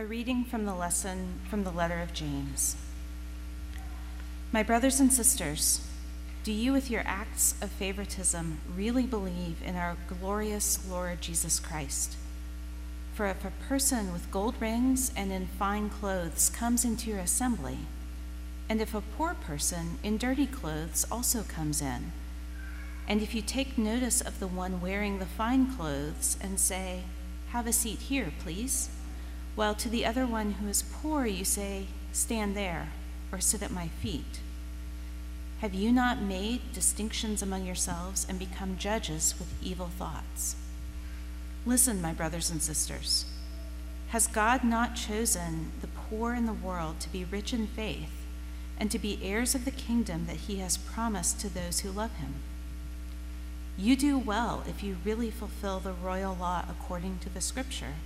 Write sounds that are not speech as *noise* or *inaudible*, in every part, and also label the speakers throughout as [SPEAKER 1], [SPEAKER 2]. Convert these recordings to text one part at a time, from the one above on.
[SPEAKER 1] A reading from the lesson from the letter of James. My brothers and sisters, do you, with your acts of favoritism, really believe in our glorious Lord Jesus Christ? For if a person with gold rings and in fine clothes comes into your assembly, and if a poor person in dirty clothes also comes in, and if you take notice of the one wearing the fine clothes and say, Have a seat here, please, while to the other one who is poor you say, Stand there, or sit at my feet, have you not made distinctions among yourselves and become judges with evil thoughts? Listen, my brothers and sisters. Has God not chosen the poor in the world to be rich in faith and to be heirs of the kingdom that he has promised to those who love him? You do well if you really fulfill the royal law according to the scripture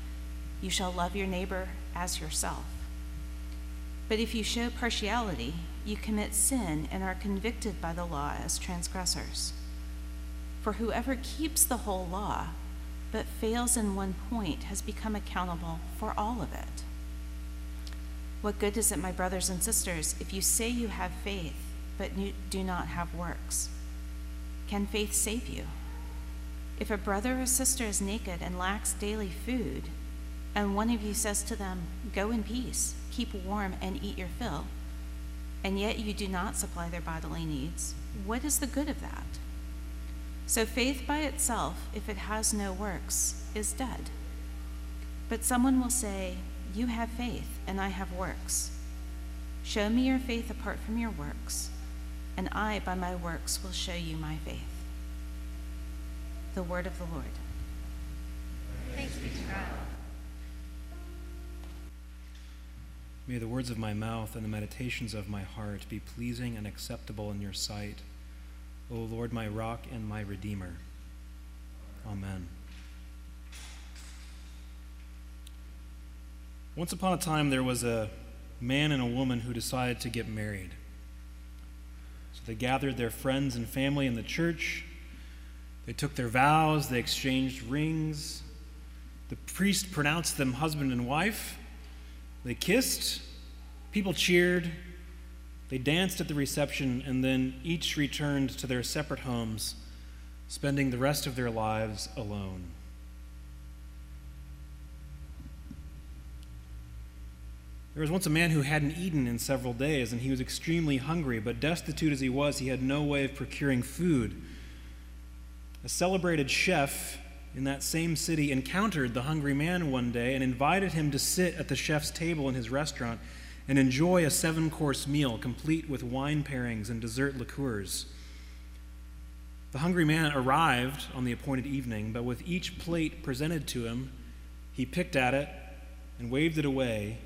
[SPEAKER 1] you shall love your neighbor as yourself. But if you show partiality, you commit sin and are convicted by the law as transgressors. For whoever keeps the whole law, but fails in one point, has become accountable for all of it. What good is it, my brothers and sisters, if you say you have faith, but do not have works? Can faith save you? If a brother or sister is naked and lacks daily food, and one of you says to them, Go in peace, keep warm, and eat your fill, and yet you do not supply their bodily needs, what is the good of that? So faith by itself, if it has no works, is dead. But someone will say, You have faith, and I have works. Show me your faith apart from your works, and I, by my works, will show you my faith. The word of the Lord.
[SPEAKER 2] Thanks be to God.
[SPEAKER 3] May the words of my mouth and the meditations of my heart be pleasing and acceptable in your sight, O Lord, my rock and my redeemer. Amen. Once upon a time, there was a man and a woman who decided to get married. So they gathered their friends and family in the church. They took their vows, they exchanged rings. The priest pronounced them husband and wife. They kissed, people cheered, they danced at the reception, and then each returned to their separate homes, spending the rest of their lives alone. There was once a man who hadn't eaten in several days, and he was extremely hungry, but destitute as he was, he had no way of procuring food. A celebrated chef in that same city encountered the hungry man one day and invited him to sit at the chef's table in his restaurant and enjoy a seven course meal complete with wine pairings and dessert liqueurs. The hungry man arrived on the appointed evening, but with each plate presented to him, he picked at it and waved it away,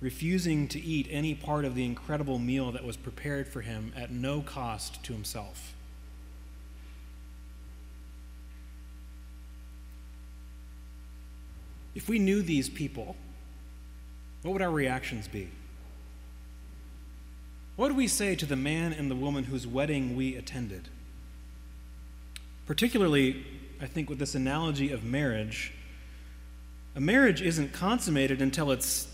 [SPEAKER 3] refusing to eat any part of the incredible meal that was prepared for him at no cost to himself. If we knew these people, what would our reactions be? What do we say to the man and the woman whose wedding we attended? Particularly, I think, with this analogy of marriage, a marriage isn't consummated until it's,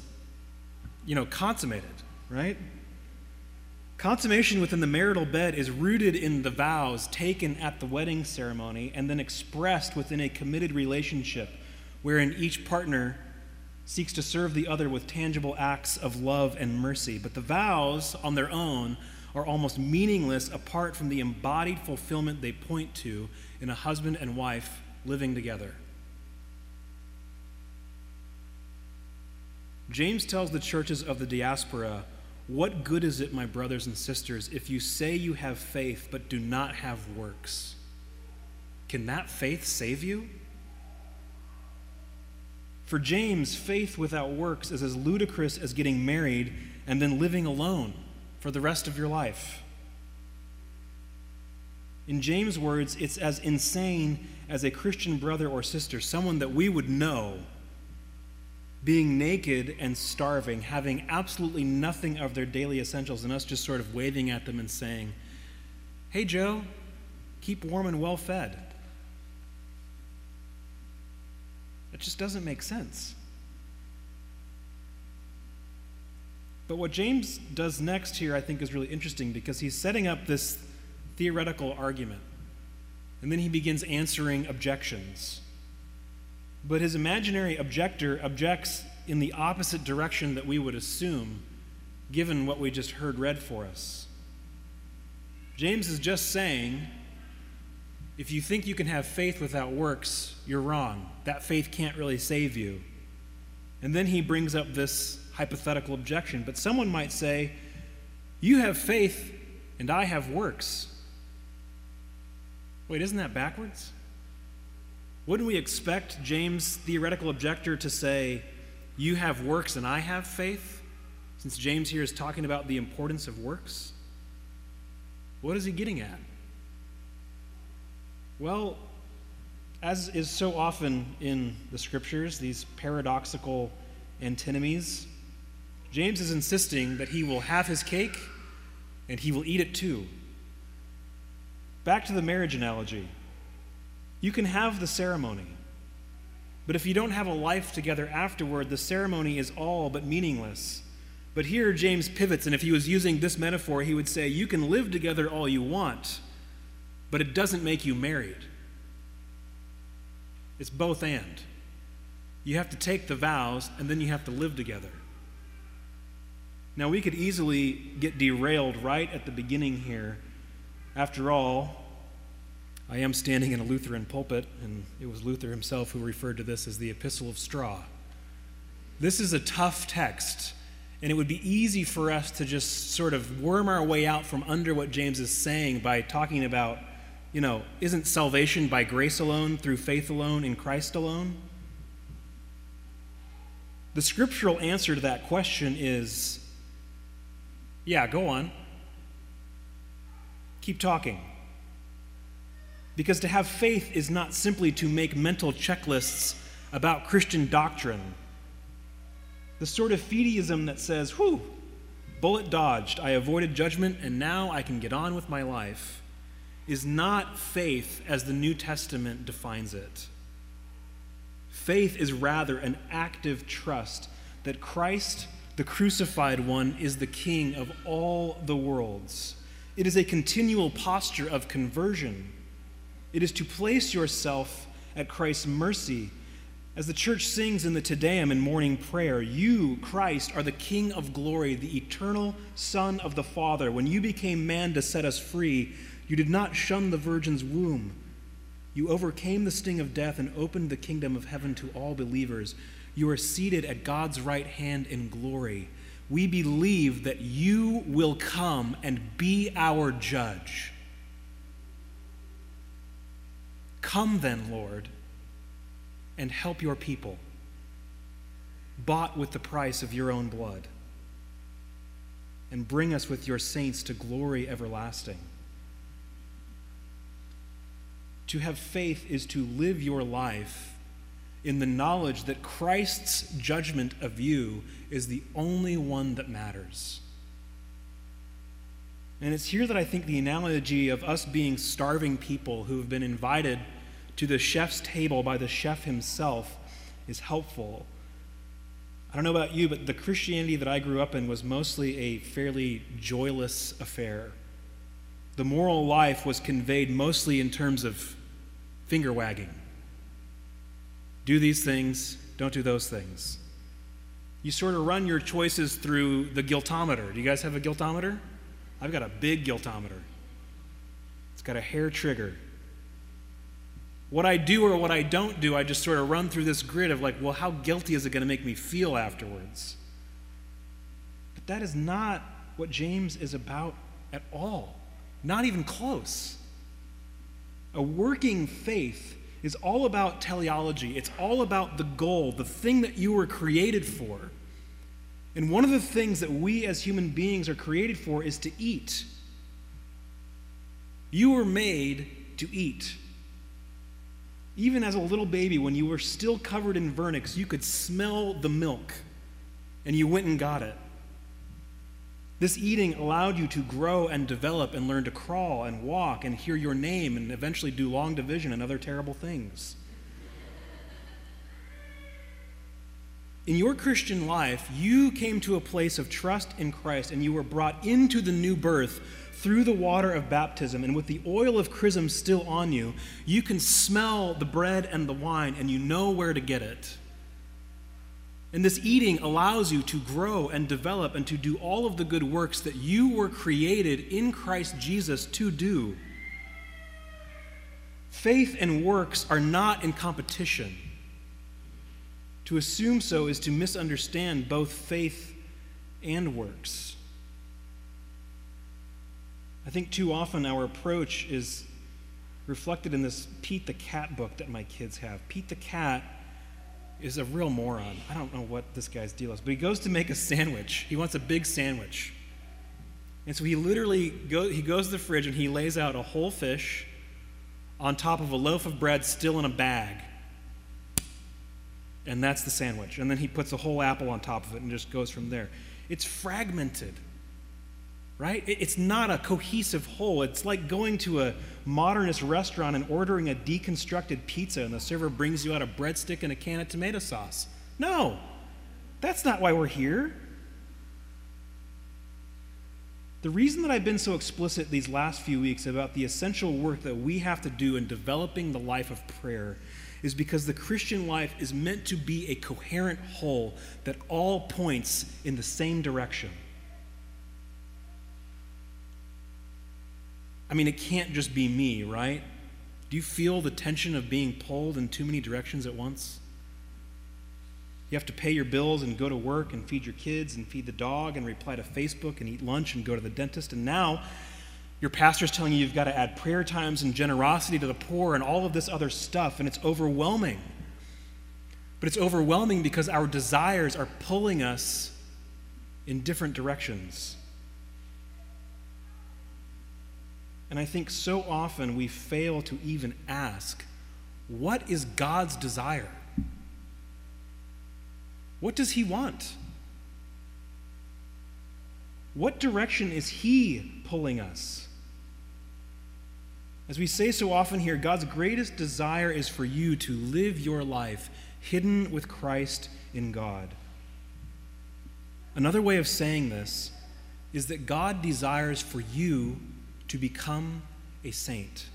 [SPEAKER 3] you know, consummated, right? Consummation within the marital bed is rooted in the vows taken at the wedding ceremony and then expressed within a committed relationship wherein each partner seeks to serve the other with tangible acts of love and mercy. But the vows on their own are almost meaningless apart from the embodied fulfillment they point to in a husband and wife living together. James tells the churches of the diaspora, What good is it, my brothers and sisters, if you say you have faith but do not have works? Can that faith save you? For James, faith without works is as ludicrous as getting married and then living alone for the rest of your life. In James' words, it's as insane as a Christian brother or sister, someone that we would know, being naked and starving, having absolutely nothing of their daily essentials, and us just sort of waving at them and saying, Hey, Joe, keep warm and well fed. It just doesn't make sense. But what James does next here, I think, is really interesting because he's setting up this theoretical argument. And then he begins answering objections. But his imaginary objector objects in the opposite direction that we would assume, given what we just heard read for us. James is just saying if you think you can have faith without works, you're wrong. That faith can't really save you. And then he brings up this hypothetical objection. But someone might say, You have faith and I have works. Wait, isn't that backwards? Wouldn't we expect James' theoretical objector to say, You have works and I have faith? Since James here is talking about the importance of works? What is he getting at? Well, as is so often in the scriptures, these paradoxical antinomies, James is insisting that he will have his cake and he will eat it too. Back to the marriage analogy. You can have the ceremony, but if you don't have a life together afterward, the ceremony is all but meaningless. But here James pivots, and if he was using this metaphor, he would say, You can live together all you want, but it doesn't make you married. It's both and. You have to take the vows, and then you have to live together. Now, we could easily get derailed right at the beginning here. After all, I am standing in a Lutheran pulpit, and it was Luther himself who referred to this as the Epistle of Straw. This is a tough text, and it would be easy for us to just sort of worm our way out from under what James is saying by talking about, you know, isn't salvation by grace alone, through faith alone, in Christ alone? The scriptural answer to that question is yeah, go on. Keep talking. Because to have faith is not simply to make mental checklists about Christian doctrine. The sort of fideism that says, whew, bullet dodged, I avoided judgment, and now I can get on with my life, is not faith as the New Testament defines it. Faith is rather an active trust that Christ the crucified one is the king of all the worlds. It is a continual posture of conversion. It is to place yourself at Christ's mercy. As the church sings in the Te Deum in morning prayer, you, Christ, are the King of glory, the eternal Son of the Father. When you became man to set us free, you did not shun the Virgin's womb. You overcame the sting of death and opened the kingdom of heaven to all believers. You are seated at God's right hand in glory. We believe that you will come and be our judge. Come then, Lord, and help your people, bought with the price of your own blood, and bring us with your saints to glory everlasting. To have faith is to live your life in the knowledge that Christ's judgment of you is the only one that matters. And it's here that I think the analogy of us being starving people who have been invited to the chef's table by the chef himself is helpful. I don't know about you, but the Christianity that I grew up in was mostly a fairly joyless affair. The moral life was conveyed mostly in terms of finger wagging do these things, don't do those things. You sort of run your choices through the guiltometer. Do you guys have a guiltometer? I've got a big guiltometer. It's got a hair trigger. What I do or what I don't do, I just sort of run through this grid of like, well, how guilty is it going to make me feel afterwards? But that is not what James is about at all. Not even close. A working faith is all about teleology. It's all about the goal, the thing that you were created for. And one of the things that we as human beings are created for is to eat. You were made to eat. Even as a little baby, when you were still covered in vernix, you could smell the milk and you went and got it. This eating allowed you to grow and develop and learn to crawl and walk and hear your name and eventually do long division and other terrible things. in your Christian life, you came to a place of trust in Christ and you were brought into the new birth through the water of baptism. And with the oil of chrism still on you, you can smell the bread and the wine and you know where to get it. And this eating allows you to grow and develop and to do all of the good works that you were created in Christ Jesus to do. Faith and works are not in competition. To assume so is to misunderstand both faith and works. I think too often our approach is reflected in this Pete the Cat book that my kids have. Pete the Cat is a real moron. I don't know what this guy's deal is, but he goes to make a sandwich. He wants a big sandwich. And so he literally go, he goes to the fridge and he lays out a whole fish on top of a loaf of bread still in a bag and that's the sandwich. And then he puts a whole apple on top of it and just goes from there. It's fragmented, right? It's not a cohesive whole. It's like going to a modernist restaurant and ordering a deconstructed pizza, and the server brings you out a breadstick and a can of tomato sauce. No, that's not why we're here. The reason that I've been so explicit these last few weeks about the essential work that we have to do in developing the life of prayer is because the Christian life is meant to be a coherent whole that all points in the same direction. I mean, it can't just be me, right? Do you feel the tension of being pulled in too many directions at once? You have to pay your bills and go to work and feed your kids and feed the dog and reply to Facebook and eat lunch and go to the dentist. And now your pastor's telling you you've got to add prayer times and generosity to the poor and all of this other stuff, and it's overwhelming. But it's overwhelming because our desires are pulling us in different directions. And I think so often we fail to even ask, what is God's desire? What does He want? What direction is He pulling us? As we say so often here, God's greatest desire is for you to live your life hidden with Christ in God. Another way of saying this is that God desires for you to become a saint.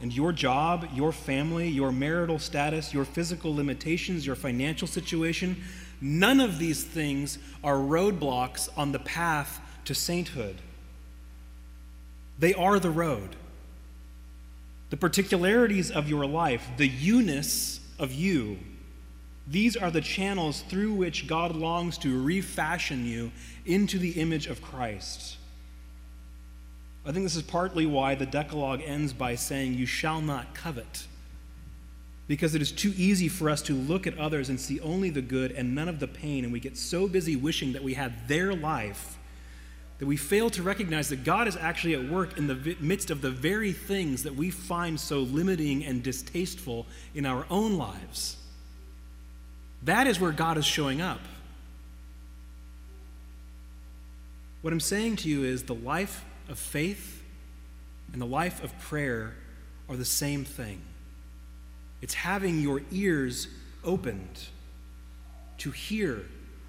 [SPEAKER 3] And your job, your family, your marital status, your physical limitations, your financial situation, none of these things are roadblocks on the path to sainthood. They are the road. The particularities of your life, the you-ness of you, these are the channels through which God longs to refashion you into the image of Christ. I think this is partly why the Decalogue ends by saying, You shall not covet. Because it is too easy for us to look at others and see only the good and none of the pain, and we get so busy wishing that we had their life that we fail to recognize that God is actually at work in the midst of the very things that we find so limiting and distasteful in our own lives. That is where God is showing up. What I'm saying to you is the life of faith and the life of prayer are the same thing. It's having your ears opened to hear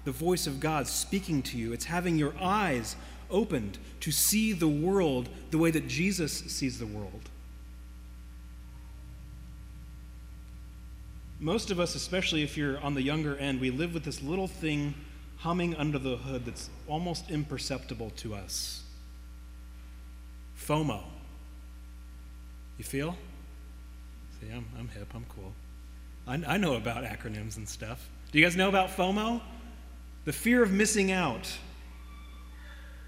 [SPEAKER 3] the voice of God speaking to you, it's having your eyes opened to see the world the way that Jesus sees the world. Most of us, especially if you're on the younger end, we live with this little thing humming under the hood that's almost imperceptible to us FOMO. You feel? See, I'm, I'm hip, I'm cool. I, I know about acronyms and stuff. Do you guys know about FOMO? The fear of missing out.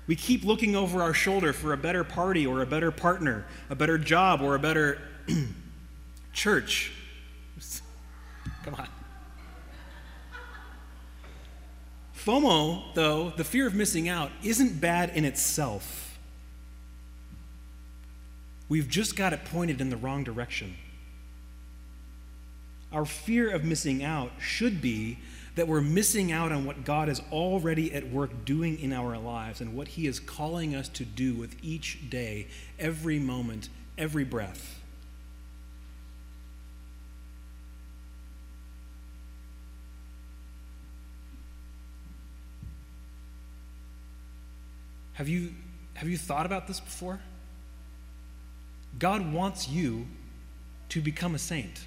[SPEAKER 3] We keep looking over our shoulder for a better party or a better partner, a better job or a better *clears throat* church. *laughs* Come on. FOMO, though, the fear of missing out, isn't bad in itself. We've just got it pointed in the wrong direction. Our fear of missing out should be that we're missing out on what God is already at work doing in our lives and what He is calling us to do with each day, every moment, every breath. Have you, have you thought about this before? God wants you to become a saint.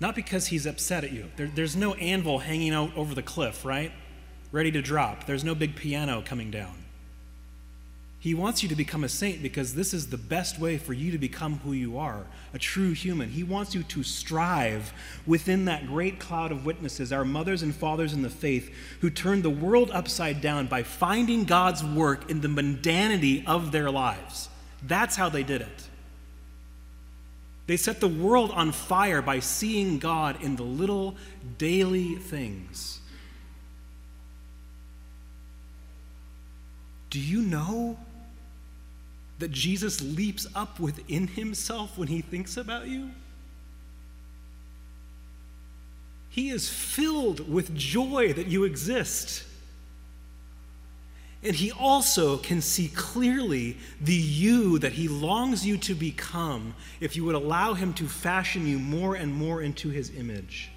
[SPEAKER 3] Not because he's upset at you. There, there's no anvil hanging out over the cliff, right? Ready to drop. There's no big piano coming down. He wants you to become a saint because this is the best way for you to become who you are, a true human. He wants you to strive within that great cloud of witnesses, our mothers and fathers in the faith, who turned the world upside down by finding God's work in the mundanity of their lives. That's how they did it. They set the world on fire by seeing God in the little daily things. Do you know that Jesus leaps up within himself when he thinks about you? He is filled with joy that you exist. And he also can see clearly the you that he longs you to become if you would allow him to fashion you more and more into his image.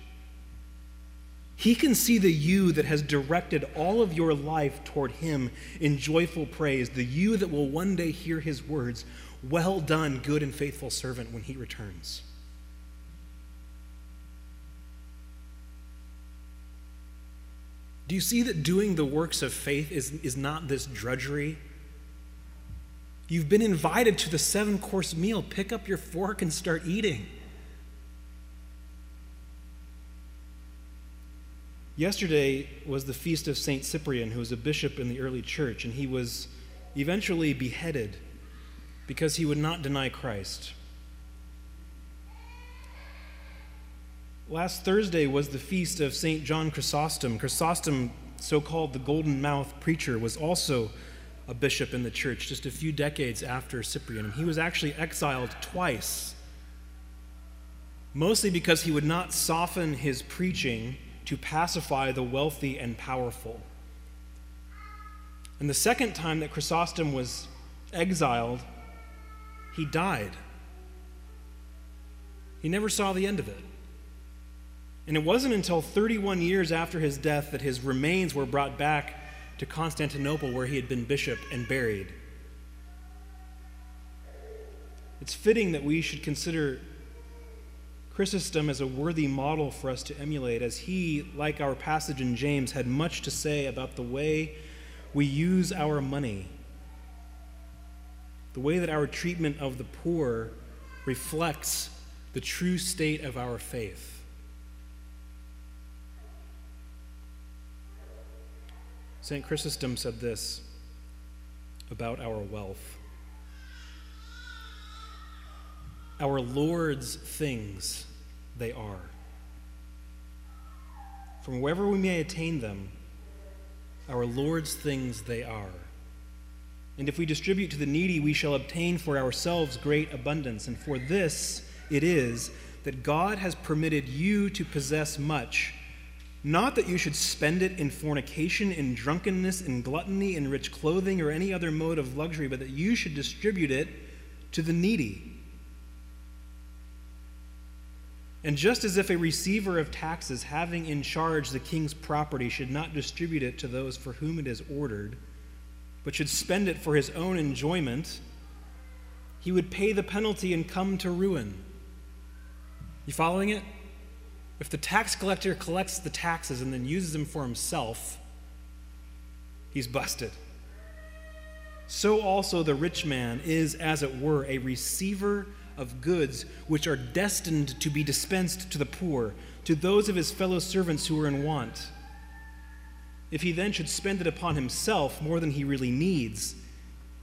[SPEAKER 3] He can see the you that has directed all of your life toward him in joyful praise, the you that will one day hear his words, Well done, good and faithful servant, when he returns. Do you see that doing the works of faith is, is not this drudgery? You've been invited to the seven course meal. Pick up your fork and start eating. Yesterday was the feast of St. Cyprian, who was a bishop in the early church, and he was eventually beheaded because he would not deny Christ. Last Thursday was the feast of St. John Chrysostom. Chrysostom, so called the golden mouth preacher, was also a bishop in the church just a few decades after Cyprian. And he was actually exiled twice, mostly because he would not soften his preaching to pacify the wealthy and powerful. And the second time that Chrysostom was exiled, he died. He never saw the end of it. And it wasn't until 31 years after his death that his remains were brought back to Constantinople, where he had been bishop and buried. It's fitting that we should consider Chrysostom as a worthy model for us to emulate, as he, like our passage in James, had much to say about the way we use our money, the way that our treatment of the poor reflects the true state of our faith. St. Chrysostom said this about our wealth Our Lord's things they are. From wherever we may attain them, our Lord's things they are. And if we distribute to the needy, we shall obtain for ourselves great abundance. And for this it is that God has permitted you to possess much not that you should spend it in fornication, in drunkenness, in gluttony, in rich clothing, or any other mode of luxury, but that you should distribute it to the needy. And just as if a receiver of taxes having in charge the king's property should not distribute it to those for whom it is ordered, but should spend it for his own enjoyment, he would pay the penalty and come to ruin. You following it? If the tax collector collects the taxes and then uses them for himself, he's busted. So also the rich man is, as it were, a receiver of goods which are destined to be dispensed to the poor, to those of his fellow servants who are in want. If he then should spend it upon himself more than he really needs,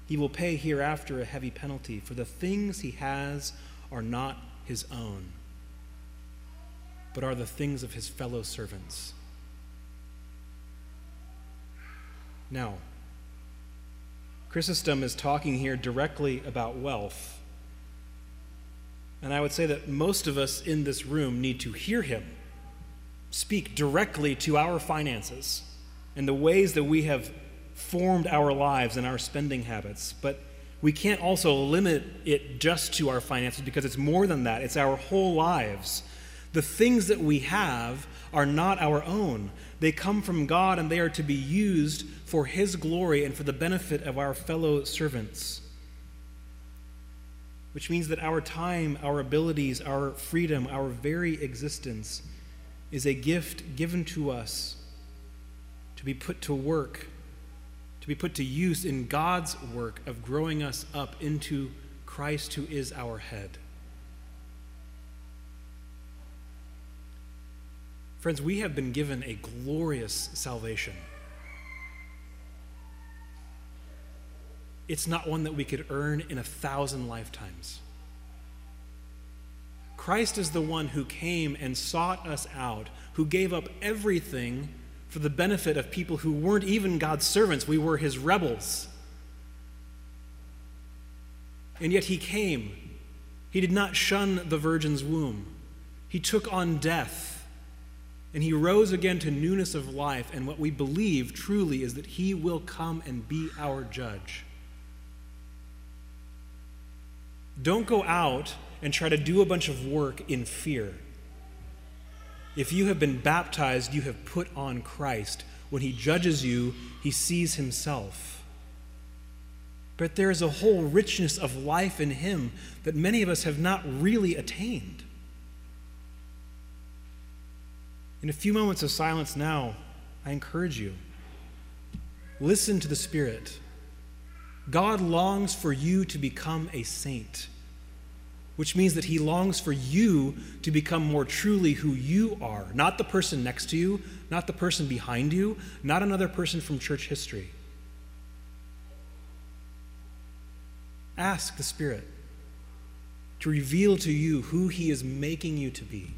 [SPEAKER 3] he will pay hereafter a heavy penalty, for the things he has are not his own but are the things of his fellow servants. Now, Chrysostom is talking here directly about wealth. And I would say that most of us in this room need to hear him speak directly to our finances and the ways that we have formed our lives and our spending habits. But we can't also limit it just to our finances because it's more than that, it's our whole lives The things that we have are not our own. They come from God and they are to be used for His glory and for the benefit of our fellow servants. Which means that our time, our abilities, our freedom, our very existence is a gift given to us to be put to work, to be put to use in God's work of growing us up into Christ, who is our head. Friends, we have been given a glorious salvation. It's not one that we could earn in a thousand lifetimes. Christ is the one who came and sought us out, who gave up everything for the benefit of people who weren't even God's servants. We were his rebels. And yet he came. He did not shun the virgin's womb, he took on death and he rose again to newness of life. And what we believe truly is that he will come and be our judge. Don't go out and try to do a bunch of work in fear. If you have been baptized, you have put on Christ. When he judges you, he sees himself. But there is a whole richness of life in him that many of us have not really attained. In a few moments of silence now, I encourage you listen to the Spirit. God longs for you to become a saint, which means that He longs for you to become more truly who you are, not the person next to you, not the person behind you, not another person from church history. Ask the Spirit to reveal to you who He is making you to be.